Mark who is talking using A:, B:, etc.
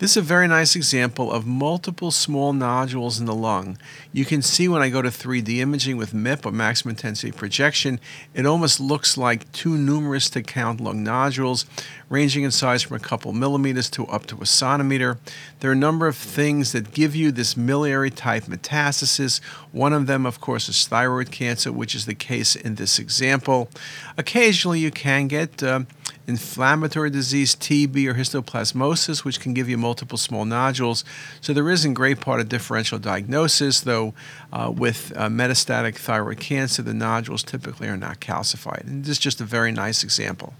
A: This is a very nice example of multiple small nodules in the lung. You can see when I go to 3D imaging with MIP or maximum intensity projection, it almost looks like too numerous to count lung nodules, ranging in size from a couple millimeters to up to a centimeter. There are a number of things that give you this miliary type metastasis. One of them, of course, is thyroid cancer, which is the case in this example. Occasionally, you can get uh, inflammatory disease, TB, or histoplasmosis, which can give you multiple small nodules. So there isn't great part of differential diagnosis, though uh, with uh, metastatic thyroid cancer, the nodules typically are not calcified. And this is just a very nice example.